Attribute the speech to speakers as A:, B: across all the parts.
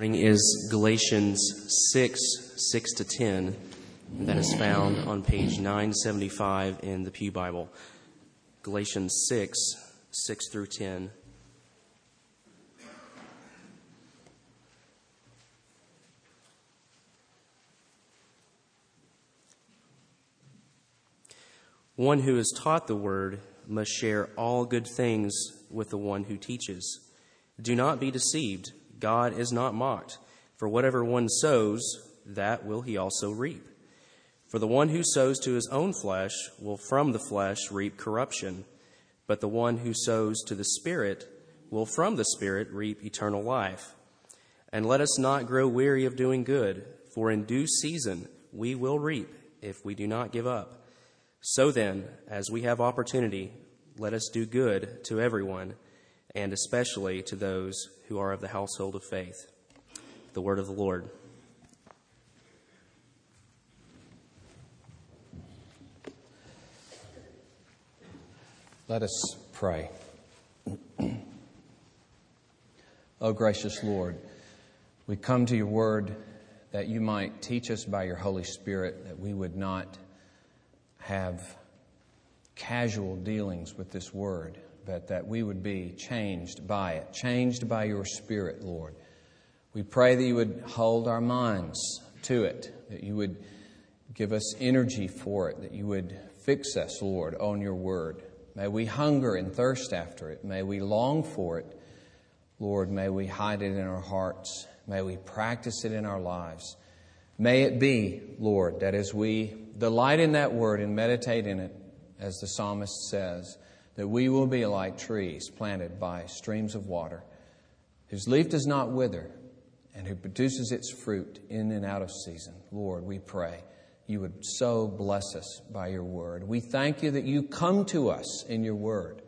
A: is Galatians 6 6 to 10. That is found on page 975 in the Pew Bible. Galatians 6 6 through 10. One who is taught the word must share all good things with the one who teaches. Do not be deceived. God is not mocked. For whatever one sows, that will he also reap. For the one who sows to his own flesh will from the flesh reap corruption, but the one who sows to the Spirit will from the Spirit reap eternal life. And let us not grow weary of doing good, for in due season we will reap if we do not give up. So then, as we have opportunity, let us do good to everyone, and especially to those who are of the household of faith. The word of the Lord.
B: Let us pray. oh, gracious Lord, we come to your word that you might teach us by your Holy Spirit, that we would not have casual dealings with this word, but that we would be changed by it, changed by your Spirit, Lord. We pray that you would hold our minds to it, that you would give us energy for it, that you would fix us, Lord, on your word. May we hunger and thirst after it. May we long for it. Lord, may we hide it in our hearts. May we practice it in our lives. May it be, Lord, that as we delight in that word and meditate in it, as the psalmist says, that we will be like trees planted by streams of water, whose leaf does not wither, and who produces its fruit in and out of season. Lord, we pray you would so bless us by your word. We thank you that you come to us in your word.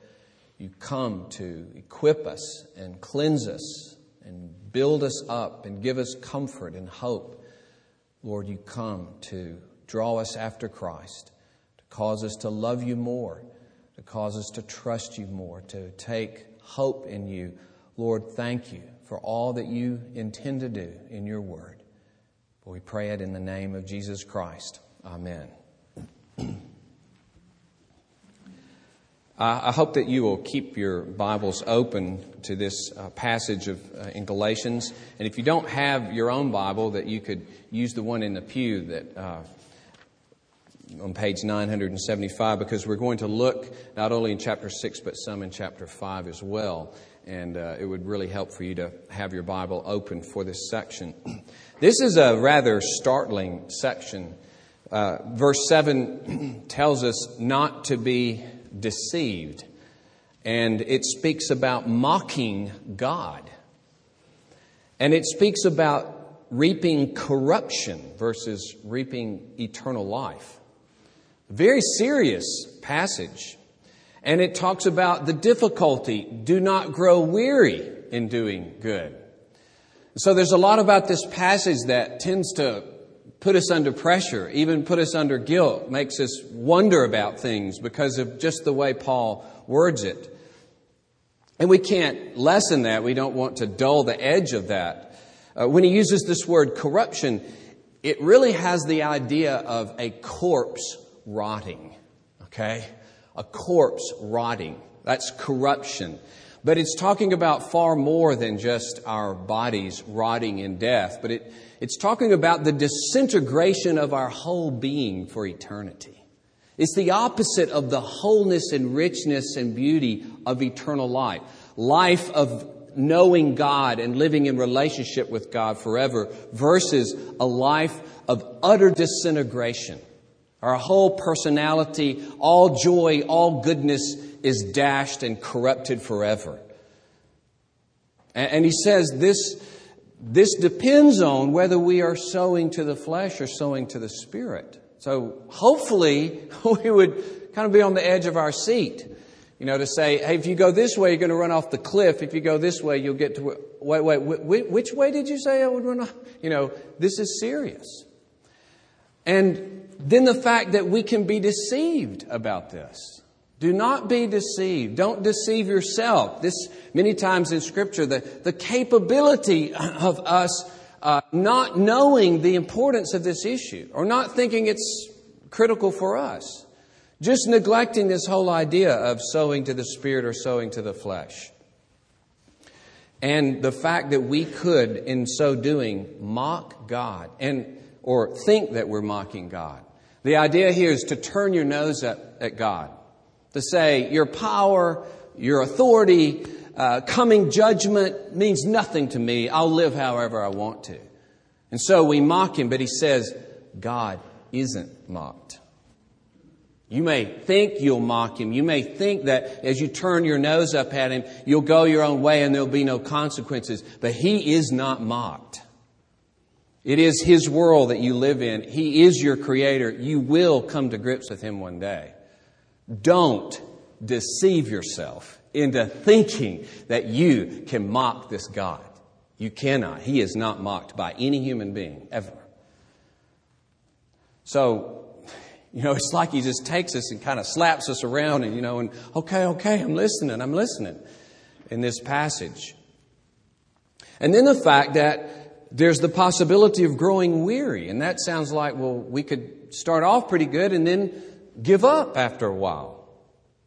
B: You come to equip us and cleanse us and build us up and give us comfort and hope. Lord, you come to draw us after Christ, to cause us to love you more, cause us to trust you more, to take hope in you. Lord, thank you for all that you intend to do in your word. We pray it in the name of Jesus Christ. Amen. I hope that you will keep your Bibles open to this uh, passage of, uh, in Galatians. And if you don't have your own Bible, that you could use the one in the pew that uh, on page 975, because we're going to look not only in chapter 6, but some in chapter 5 as well. And uh, it would really help for you to have your Bible open for this section. This is a rather startling section. Uh, verse 7 tells us not to be deceived. And it speaks about mocking God. And it speaks about reaping corruption versus reaping eternal life. Very serious passage. And it talks about the difficulty. Do not grow weary in doing good. So there's a lot about this passage that tends to put us under pressure, even put us under guilt, makes us wonder about things because of just the way Paul words it. And we can't lessen that. We don't want to dull the edge of that. Uh, when he uses this word corruption, it really has the idea of a corpse rotting. Okay? A corpse rotting. That's corruption. But it's talking about far more than just our bodies rotting in death, but it, it's talking about the disintegration of our whole being for eternity. It's the opposite of the wholeness and richness and beauty of eternal life. Life of knowing God and living in relationship with God forever versus a life of utter disintegration. Our whole personality, all joy, all goodness is dashed and corrupted forever. And he says this this depends on whether we are sowing to the flesh or sowing to the spirit. So hopefully we would kind of be on the edge of our seat, you know, to say, hey, if you go this way, you're going to run off the cliff. If you go this way, you'll get to, wait, wait, which way did you say I would run off? You know, this is serious. And then the fact that we can be deceived about this. Do not be deceived. Don't deceive yourself. This, many times in Scripture, the, the capability of us uh, not knowing the importance of this issue or not thinking it's critical for us. Just neglecting this whole idea of sowing to the Spirit or sowing to the flesh. And the fact that we could, in so doing, mock God and, or think that we're mocking God. The idea here is to turn your nose up at God to say, Your power, your authority, uh, coming judgment means nothing to me. I'll live however I want to. And so we mock him, but he says, God isn't mocked. You may think you'll mock him. You may think that as you turn your nose up at him, you'll go your own way and there'll be no consequences. But he is not mocked. It is his world that you live in. He is your creator. You will come to grips with him one day. Don't deceive yourself into thinking that you can mock this God. You cannot. He is not mocked by any human being, ever. So, you know, it's like he just takes us and kind of slaps us around and, you know, and, okay, okay, I'm listening, I'm listening in this passage. And then the fact that there's the possibility of growing weary. And that sounds like, well, we could start off pretty good and then give up after a while.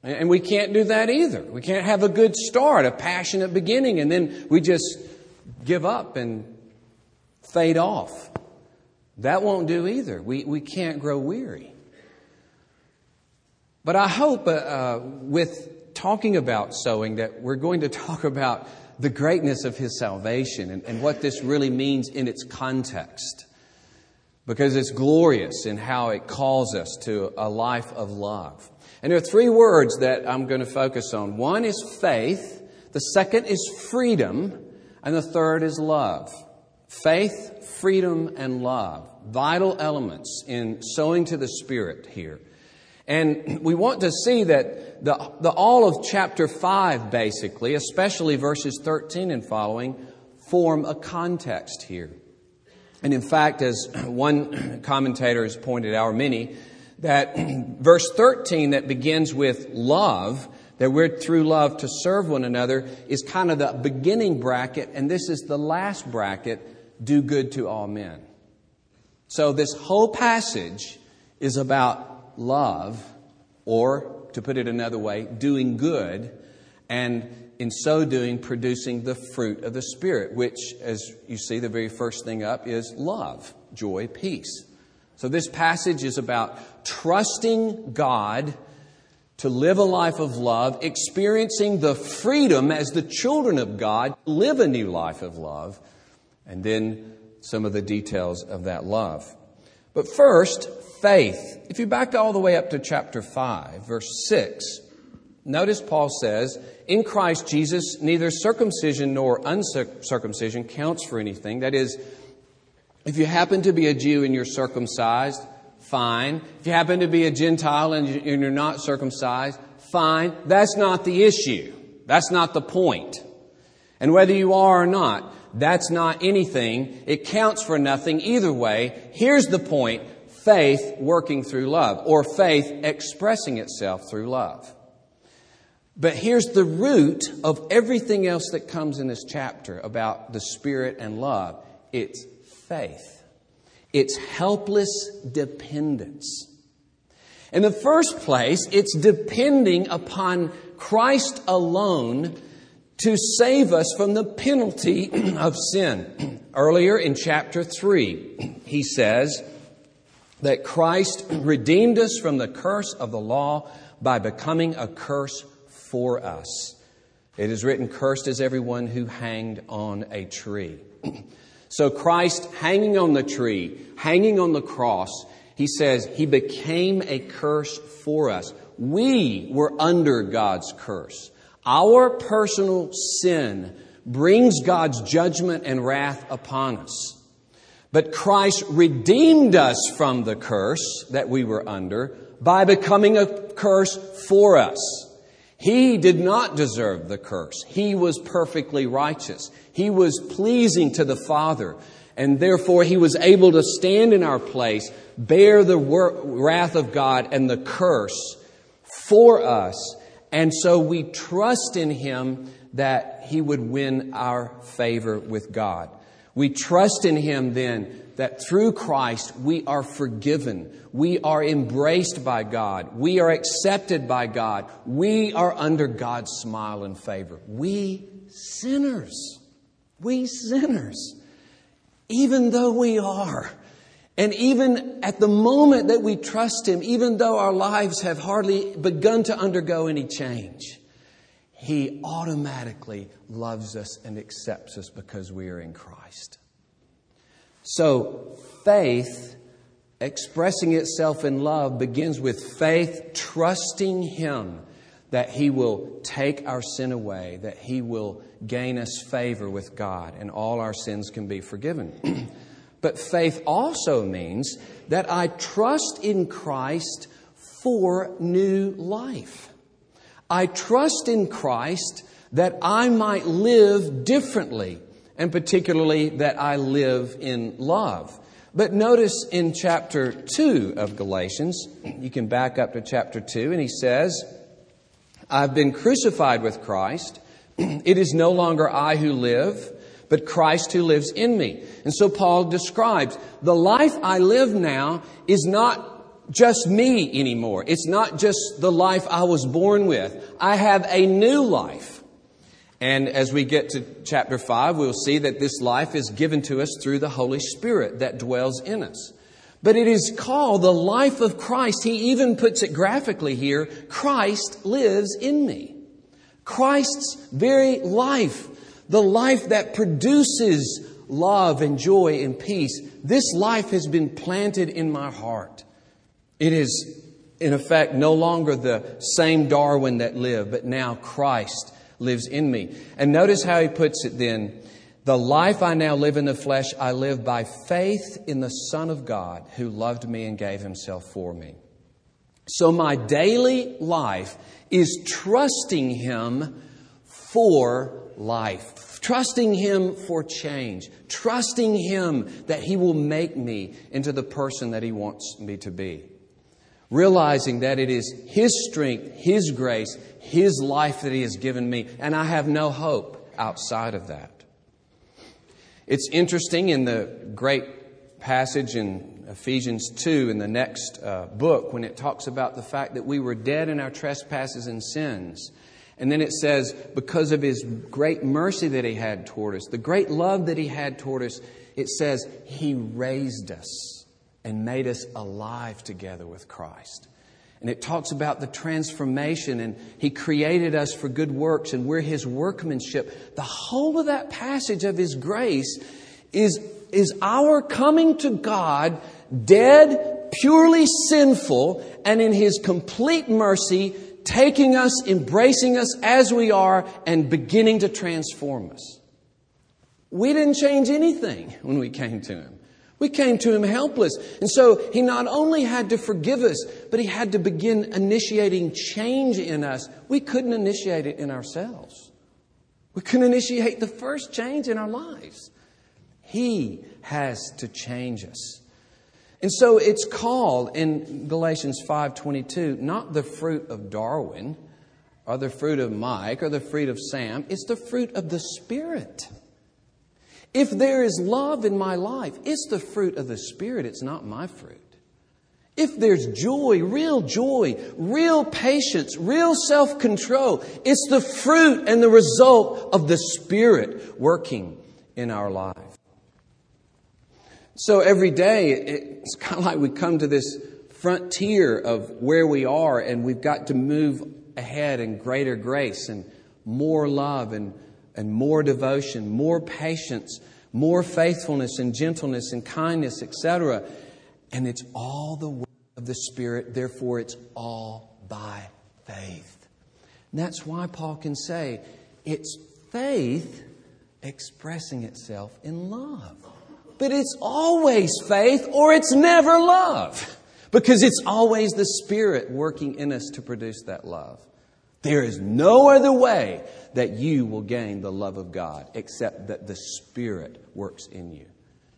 B: And we can't do that either. We can't have a good start, a passionate beginning, and then we just give up and fade off. That won't do either. We, we can't grow weary. But I hope uh, uh, with talking about sowing that we're going to talk about the greatness of His salvation and, and what this really means in its context because it's glorious in how it calls us to a life of love. And there are three words that I'm going to focus on. One is faith, the second is freedom, and the third is love. Faith, freedom, and love. Vital elements in sowing to the Spirit here. And we want to see that the, the all of chapter 5, basically, especially verses 13 and following, form a context here. And in fact, as one commentator has pointed out, or many, that verse 13 that begins with love, that we're through love to serve one another, is kind of the beginning bracket, and this is the last bracket do good to all men. So this whole passage is about love, or to put it another way, doing good, and in so doing, producing the fruit of the Spirit, which, as you see, the very first thing up is love, joy, peace. So this passage is about trusting God to live a life of love, experiencing the freedom as the children of God, live a new life of love, and then some of the details of that love. But first, faith. If you back all the way up to chapter 5, verse 6, notice Paul says, In Christ Jesus, neither circumcision nor uncircumcision counts for anything. That is, if you happen to be a Jew and you're circumcised, fine. If you happen to be a Gentile and you're not circumcised, fine. That's not the issue. That's not the point. And whether you are or not, that's not anything. It counts for nothing either way. Here's the point faith working through love, or faith expressing itself through love. But here's the root of everything else that comes in this chapter about the Spirit and love it's faith, it's helpless dependence. In the first place, it's depending upon Christ alone to save us from the penalty of sin. Earlier in chapter 3, he says that Christ redeemed us from the curse of the law by becoming a curse for us. It is written, Cursed is everyone who hanged on a tree. So Christ hanging on the tree, hanging on the cross, he says he became a curse for us. We were under God's curse. Our personal sin brings God's judgment and wrath upon us. But Christ redeemed us from the curse that we were under by becoming a curse for us. He did not deserve the curse. He was perfectly righteous. He was pleasing to the Father. And therefore, he was able to stand in our place, bear the wrath of God and the curse for us. And so we trust in Him that He would win our favor with God. We trust in Him then that through Christ we are forgiven. We are embraced by God. We are accepted by God. We are under God's smile and favor. We sinners. We sinners. Even though we are. And even at the moment that we trust Him, even though our lives have hardly begun to undergo any change, He automatically loves us and accepts us because we are in Christ. So, faith expressing itself in love begins with faith trusting Him that He will take our sin away, that He will gain us favor with God, and all our sins can be forgiven. but faith also means that I trust in Christ for new life. I trust in Christ that I might live differently and particularly that I live in love. But notice in chapter 2 of Galatians, you can back up to chapter 2, and he says, I've been crucified with Christ. It is no longer I who live, but Christ who lives in me. And so Paul describes the life I live now is not just me anymore. It's not just the life I was born with. I have a new life. And as we get to chapter 5, we'll see that this life is given to us through the Holy Spirit that dwells in us. But it is called the life of Christ. He even puts it graphically here Christ lives in me. Christ's very life, the life that produces love and joy and peace, this life has been planted in my heart. It is, in effect, no longer the same Darwin that lived, but now Christ lives in me. And notice how he puts it then. The life I now live in the flesh, I live by faith in the Son of God who loved me and gave himself for me. So my daily life is trusting him for life, trusting him for change, trusting him that he will make me into the person that he wants me to be realizing that it is His strength, His grace, His life that He has given me, and I have no hope outside of that. It's interesting in the great passage in Ephesians 2 in the next uh, book when it talks about the fact that we were dead in our trespasses and sins. And then it says, because of his great mercy that he had toward us, the great love that he had toward us, it says, he raised us and made us alive together with Christ. And it talks about the transformation, and He created us for good works, and we're His workmanship. The whole of that passage of His grace is, is our coming to God dead, purely sinful, and in His complete mercy, taking us, embracing us as we are, and beginning to transform us. We didn't change anything when we came to Him. We came to him helpless. And so he not only had to forgive us, but he had to begin initiating change in us. We couldn't initiate it in ourselves. We couldn't initiate the first change in our lives. He has to change us. And so it's called in Galatians 5:22 not the fruit of Darwin or the fruit of Mike or the fruit of Sam, it's the fruit of the Spirit. If there is love in my life, it's the fruit of the Spirit, it's not my fruit. If there's joy, real joy, real patience, real self control, it's the fruit and the result of the Spirit working in our life. So every day, it's kind of like we come to this frontier of where we are, and we've got to move ahead in greater grace and more love and and more devotion, more patience, more faithfulness and gentleness and kindness, etc. And it's all the work of the Spirit, therefore, it's all by faith. And that's why Paul can say it's faith expressing itself in love. But it's always faith or it's never love. Because it's always the Spirit working in us to produce that love. There is no other way that you will gain the love of God except that the Spirit works in you.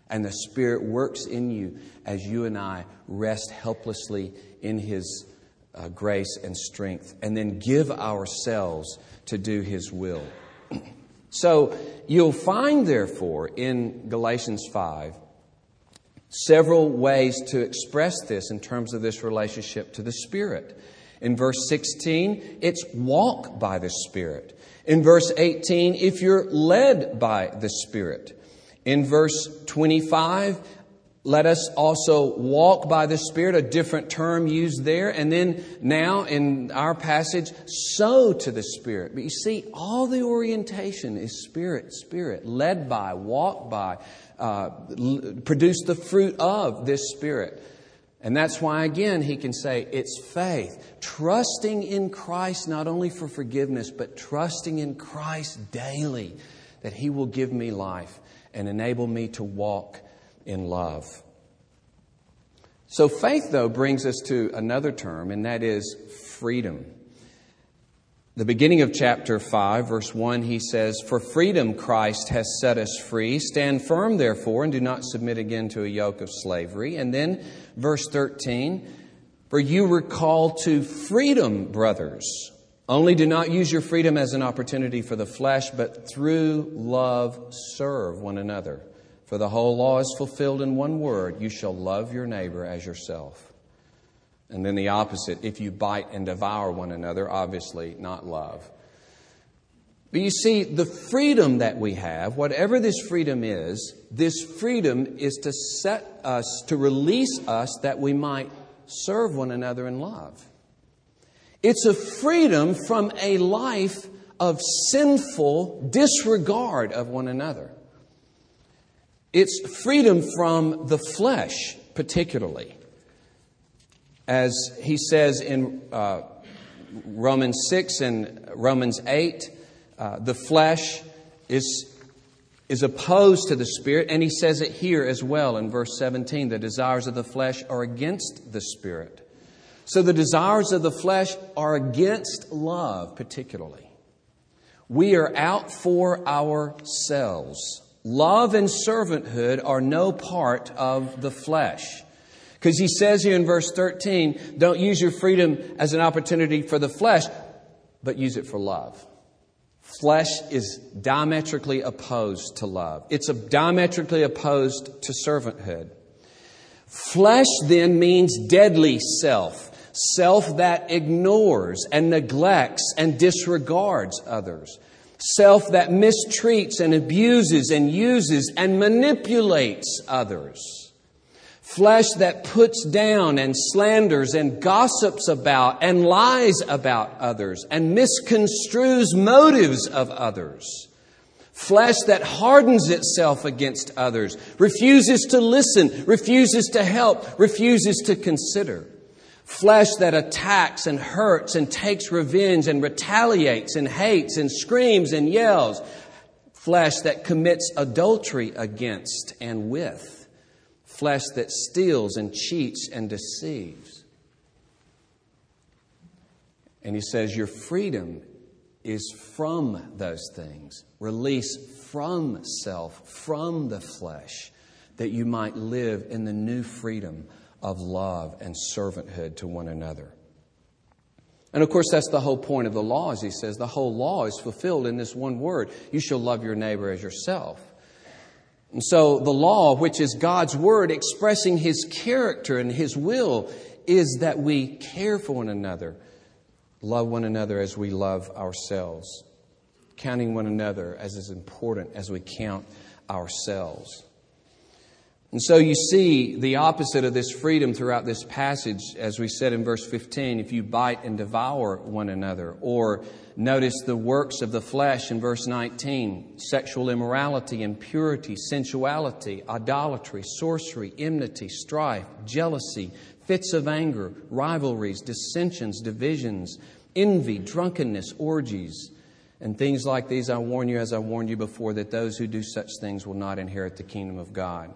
B: And the Spirit works in you as you and I rest helplessly in His uh, grace and strength, and then give ourselves to do His will. so you'll find, therefore, in Galatians 5, several ways to express this in terms of this relationship to the Spirit. In verse 16, it's walk by the Spirit. In verse 18, if you're led by the Spirit. In verse 25, let us also walk by the Spirit, a different term used there. And then now in our passage, sow to the Spirit. But you see, all the orientation is Spirit, Spirit, led by, walk by, uh, produce the fruit of this Spirit. And that's why, again, he can say it's faith. Trusting in Christ not only for forgiveness, but trusting in Christ daily that he will give me life and enable me to walk in love. So, faith, though, brings us to another term, and that is freedom. The beginning of chapter 5, verse 1, he says, For freedom Christ has set us free. Stand firm, therefore, and do not submit again to a yoke of slavery. And then, verse 13, For you were called to freedom, brothers. Only do not use your freedom as an opportunity for the flesh, but through love serve one another. For the whole law is fulfilled in one word you shall love your neighbor as yourself. And then the opposite if you bite and devour one another, obviously not love. But you see, the freedom that we have, whatever this freedom is, this freedom is to set us, to release us that we might serve one another in love. It's a freedom from a life of sinful disregard of one another. It's freedom from the flesh, particularly. As he says in uh, Romans 6 and Romans 8, uh, the flesh is, is opposed to the Spirit, and he says it here as well in verse 17 the desires of the flesh are against the Spirit. So the desires of the flesh are against love, particularly. We are out for ourselves. Love and servanthood are no part of the flesh. Because he says here in verse 13, don't use your freedom as an opportunity for the flesh, but use it for love. Flesh is diametrically opposed to love. It's diametrically opposed to servanthood. Flesh then means deadly self self that ignores and neglects and disregards others, self that mistreats and abuses and uses and manipulates others, flesh that puts down and slanders and gossips about and lies about others and misconstrues motives of others. Flesh that hardens itself against others, refuses to listen, refuses to help, refuses to consider Flesh that attacks and hurts and takes revenge and retaliates and hates and screams and yells. Flesh that commits adultery against and with. Flesh that steals and cheats and deceives. And he says, Your freedom is from those things. Release from self, from the flesh, that you might live in the new freedom of love and servanthood to one another. And of course, that's the whole point of the law, as he says. The whole law is fulfilled in this one word you shall love your neighbor as yourself. And so, the law, which is God's word expressing his character and his will, is that we care for one another, love one another as we love ourselves, counting one another as as important as we count ourselves. And so you see the opposite of this freedom throughout this passage, as we said in verse 15 if you bite and devour one another. Or notice the works of the flesh in verse 19 sexual immorality, impurity, sensuality, idolatry, sorcery, enmity, strife, jealousy, fits of anger, rivalries, dissensions, divisions, envy, drunkenness, orgies. And things like these, I warn you, as I warned you before, that those who do such things will not inherit the kingdom of God.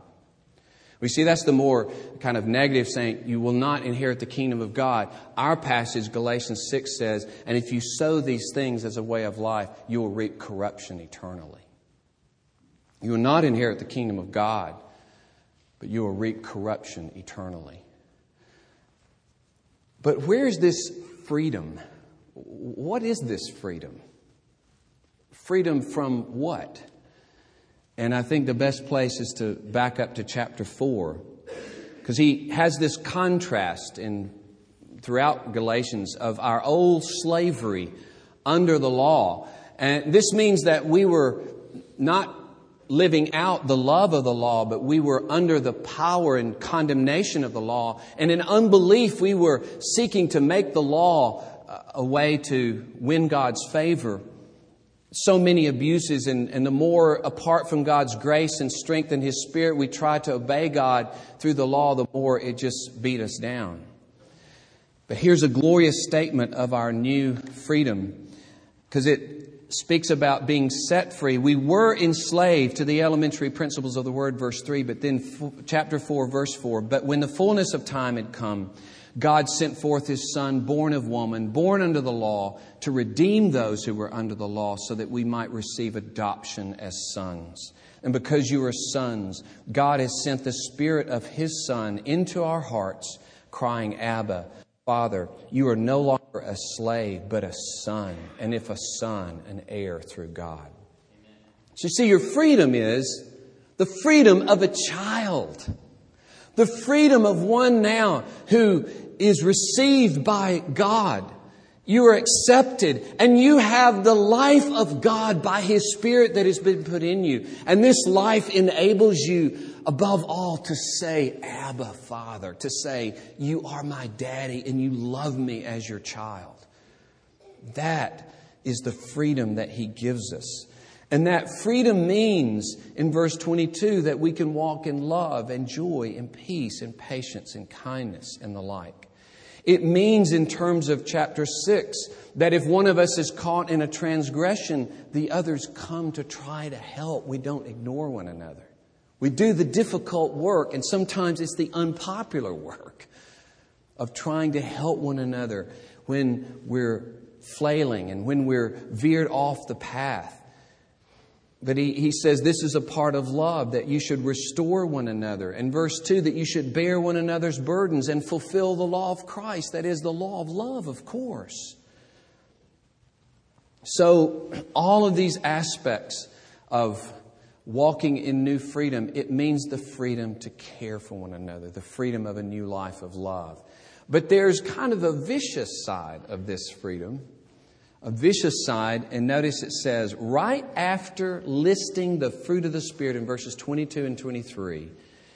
B: We see that's the more kind of negative saying, you will not inherit the kingdom of God. Our passage, Galatians 6 says, and if you sow these things as a way of life, you will reap corruption eternally. You will not inherit the kingdom of God, but you will reap corruption eternally. But where's this freedom? What is this freedom? Freedom from what? And I think the best place is to back up to chapter 4 because he has this contrast in throughout Galatians of our old slavery under the law. And this means that we were not living out the love of the law, but we were under the power and condemnation of the law. And in unbelief, we were seeking to make the law uh, a way to win God's favor. So many abuses, and, and the more apart from God's grace and strength and His Spirit we try to obey God through the law, the more it just beat us down. But here's a glorious statement of our new freedom because it speaks about being set free. We were enslaved to the elementary principles of the word, verse 3, but then f- chapter 4, verse 4. But when the fullness of time had come, God sent forth his Son, born of woman, born under the law, to redeem those who were under the law, so that we might receive adoption as sons. And because you are sons, God has sent the Spirit of his Son into our hearts, crying, Abba, Father, you are no longer a slave, but a son, and if a son, an heir through God. So you see, your freedom is the freedom of a child, the freedom of one now who is received by God. You are accepted and you have the life of God by His Spirit that has been put in you. And this life enables you above all, to say, Abba, Father, to say, You are my daddy and you love me as your child. That is the freedom that He gives us. And that freedom means, in verse 22, that we can walk in love and joy and peace and patience and kindness and the like. It means, in terms of chapter 6, that if one of us is caught in a transgression, the others come to try to help. We don't ignore one another. We do the difficult work, and sometimes it's the unpopular work of trying to help one another when we're flailing and when we're veered off the path. But he, he says this is a part of love, that you should restore one another. And verse 2, that you should bear one another's burdens and fulfill the law of Christ. That is the law of love, of course. So, all of these aspects of walking in new freedom, it means the freedom to care for one another, the freedom of a new life of love. But there's kind of a vicious side of this freedom, a vicious side. And notice it says, right after listing the fruit of the Spirit in verses 22 and 23,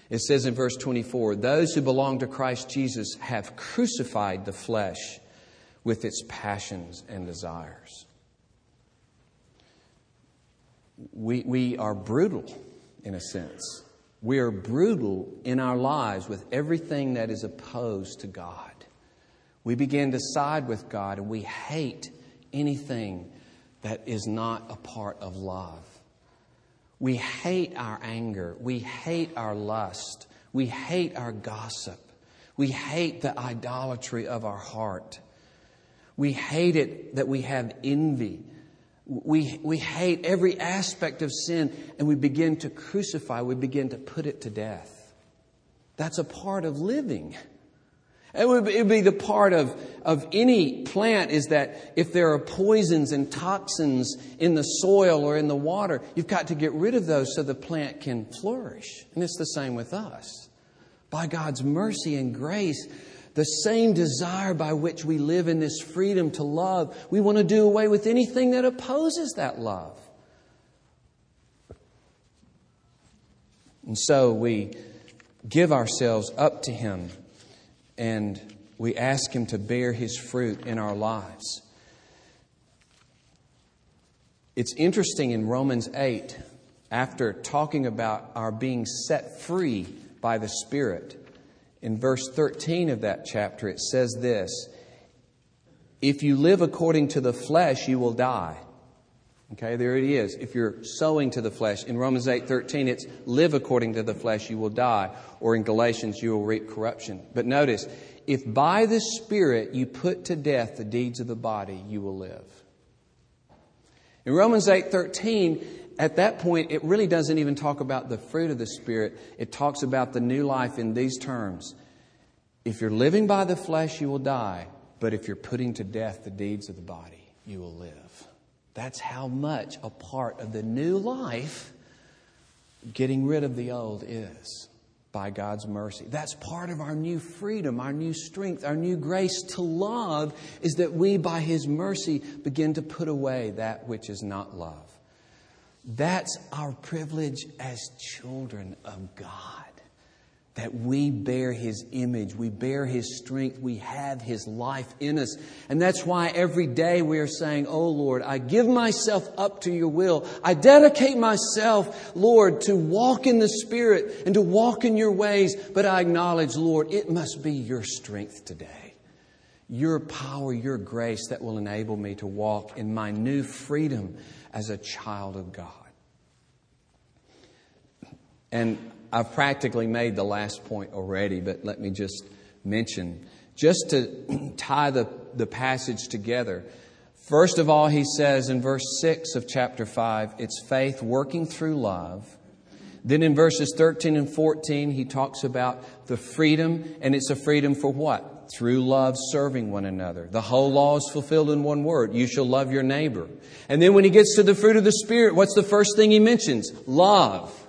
B: it says in verse 24, those who belong to Christ Jesus have crucified the flesh with its passions and desires we, we are brutal in a sense. We are brutal in our lives with everything that is opposed to God. We begin to side with God and we hate anything that is not a part of love. We hate our anger. We hate our lust. We hate our gossip. We hate the idolatry of our heart. We hate it that we have envy we, we hate every aspect of sin and we begin to crucify, we begin to put it to death. That's a part of living. It would, be the part of, of any plant is that if there are poisons and toxins in the soil or in the water, you've got to get rid of those so the plant can flourish. And it's the same with us. By God's mercy and grace, the same desire by which we live in this freedom to love, we want to do away with anything that opposes that love. And so we give ourselves up to Him and we ask Him to bear His fruit in our lives. It's interesting in Romans 8, after talking about our being set free by the Spirit, in verse 13 of that chapter, it says this If you live according to the flesh, you will die. Okay, there it is. If you're sowing to the flesh. In Romans 8 13, it's live according to the flesh, you will die. Or in Galatians, you will reap corruption. But notice, if by the Spirit you put to death the deeds of the body, you will live. In Romans 8 13, at that point, it really doesn't even talk about the fruit of the Spirit. It talks about the new life in these terms. If you're living by the flesh, you will die. But if you're putting to death the deeds of the body, you will live. That's how much a part of the new life getting rid of the old is by God's mercy. That's part of our new freedom, our new strength, our new grace to love is that we, by His mercy, begin to put away that which is not love. That's our privilege as children of God that we bear His image, we bear His strength, we have His life in us. And that's why every day we are saying, Oh Lord, I give myself up to your will. I dedicate myself, Lord, to walk in the Spirit and to walk in your ways. But I acknowledge, Lord, it must be your strength today. Your power, your grace that will enable me to walk in my new freedom as a child of God. And I've practically made the last point already, but let me just mention, just to tie the, the passage together. First of all, he says in verse 6 of chapter 5, it's faith working through love. Then in verses 13 and 14, he talks about the freedom, and it's a freedom for what? Through love, serving one another. The whole law is fulfilled in one word you shall love your neighbor. And then when he gets to the fruit of the Spirit, what's the first thing he mentions? Love.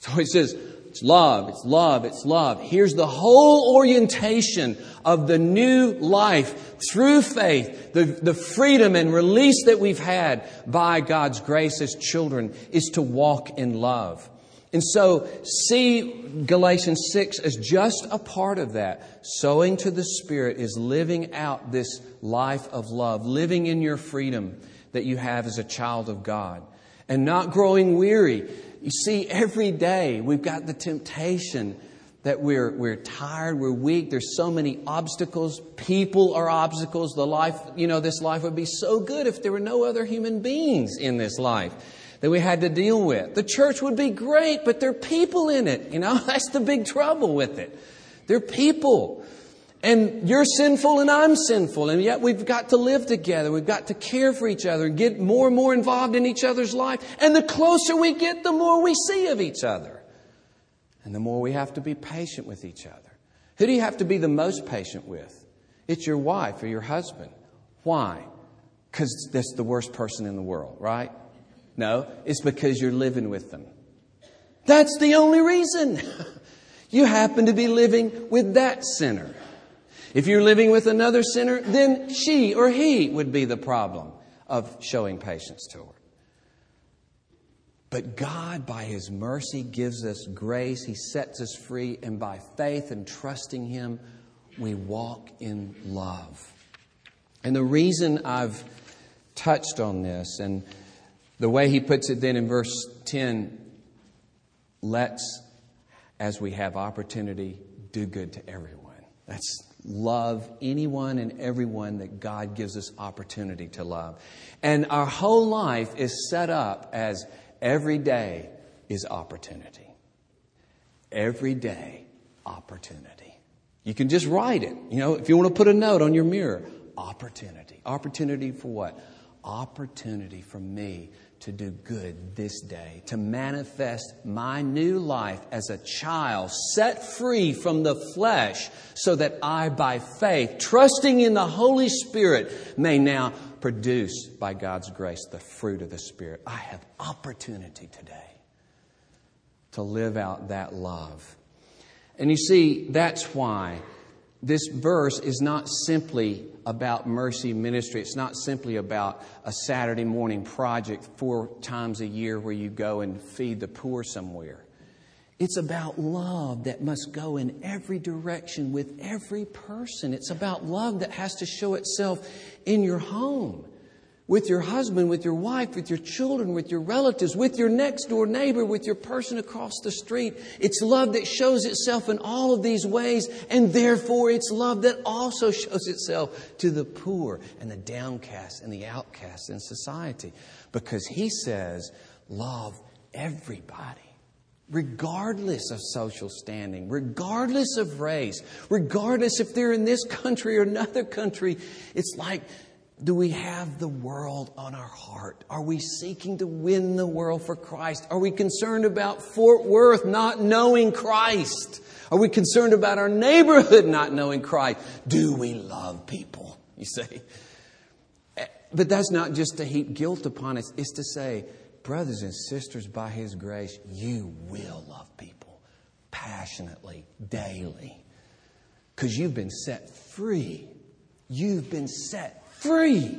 B: So he says, it's love, it's love, it's love. Here's the whole orientation of the new life through faith, the, the freedom and release that we've had by God's grace as children is to walk in love. And so, see Galatians 6 as just a part of that. Sowing to the Spirit is living out this life of love, living in your freedom that you have as a child of God, and not growing weary. You see, every day we've got the temptation that we're, we're tired, we're weak, there's so many obstacles. People are obstacles. The life, you know, this life would be so good if there were no other human beings in this life that we had to deal with. The church would be great, but there are people in it. You know, that's the big trouble with it. There are people. And you're sinful and I'm sinful, and yet we've got to live together. We've got to care for each other and get more and more involved in each other's life. And the closer we get, the more we see of each other. And the more we have to be patient with each other. Who do you have to be the most patient with? It's your wife or your husband. Why? Because that's the worst person in the world, right? No, it's because you're living with them. That's the only reason. you happen to be living with that sinner. If you're living with another sinner, then she or he would be the problem of showing patience to her. But God, by His mercy, gives us grace. He sets us free, and by faith and trusting Him, we walk in love. And the reason I've touched on this, and the way He puts it then in verse 10, let's, as we have opportunity, do good to everyone. That's love anyone and everyone that God gives us opportunity to love. And our whole life is set up as every day is opportunity. Every day, opportunity. You can just write it. You know, if you want to put a note on your mirror, opportunity. Opportunity for what? Opportunity for me to do good this day, to manifest my new life as a child set free from the flesh, so that I, by faith, trusting in the Holy Spirit, may now produce, by God's grace, the fruit of the Spirit. I have opportunity today to live out that love. And you see, that's why this verse is not simply about mercy ministry. It's not simply about a Saturday morning project four times a year where you go and feed the poor somewhere. It's about love that must go in every direction with every person. It's about love that has to show itself in your home with your husband, with your wife, with your children, with your relatives, with your next door neighbor, with your person across the street. It's love that shows itself in all of these ways, and therefore it's love that also shows itself to the poor and the downcast and the outcast in society. Because he says, love everybody regardless of social standing, regardless of race, regardless if they're in this country or another country. It's like do we have the world on our heart? Are we seeking to win the world for Christ? Are we concerned about Fort Worth not knowing Christ? Are we concerned about our neighborhood not knowing Christ? Do we love people? You say. Eh, but that's not just to heap guilt upon us, it's to say, brothers and sisters, by His grace, you will love people passionately, daily. Because you've been set free. You've been set free.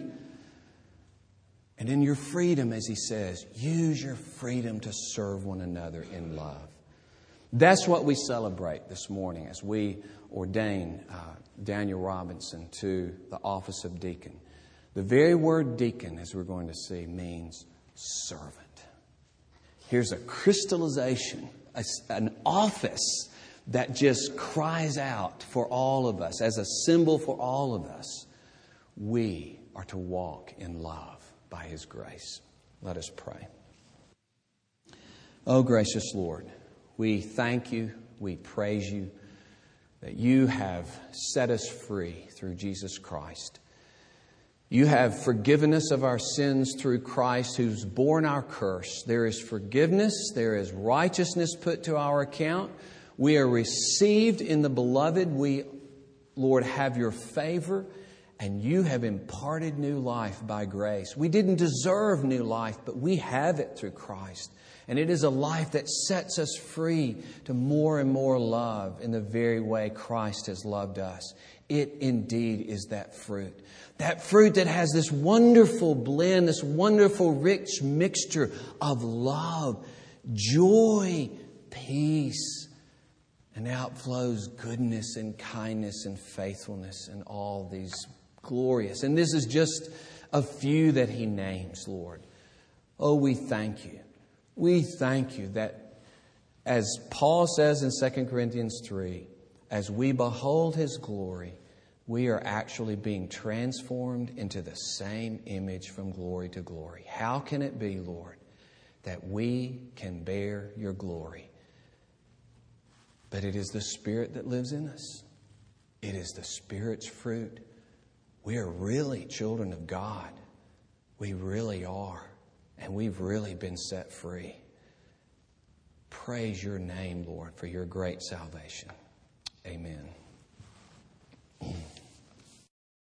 B: And in your freedom, as he says, use your freedom to serve one another in love. That's what we celebrate this morning as we ordain uh, Daniel Robinson to the office of deacon. The very word deacon, as we're going to see, means servant. Here's a crystallization, a, an office that just cries out for all of us, as a symbol for all of us. We are to walk in love by His grace. Let us pray. Oh, gracious Lord, we thank you, we praise you that you have set us free through Jesus Christ. You have forgiven us of our sins through Christ who's borne our curse. There is forgiveness, there is righteousness put to our account. We are received in the beloved. We, Lord, have your favor and you have imparted new life by grace. We didn't deserve new life, but we have it through Christ. And it is a life that sets us free to more and more love in the very way Christ has loved us. It indeed is that fruit. That fruit that has this wonderful blend, this wonderful rich mixture of love, joy, peace, and outflows goodness and kindness and faithfulness and all these glorious. And this is just a few that he names, Lord. Oh, we thank you. We thank you that, as Paul says in 2 Corinthians 3, as we behold his glory, we are actually being transformed into the same image from glory to glory. How can it be, Lord, that we can bear your glory? But it is the Spirit that lives in us, it is the Spirit's fruit we are really children of God. We really are. And we've really been set free. Praise your name, Lord, for your great salvation. Amen.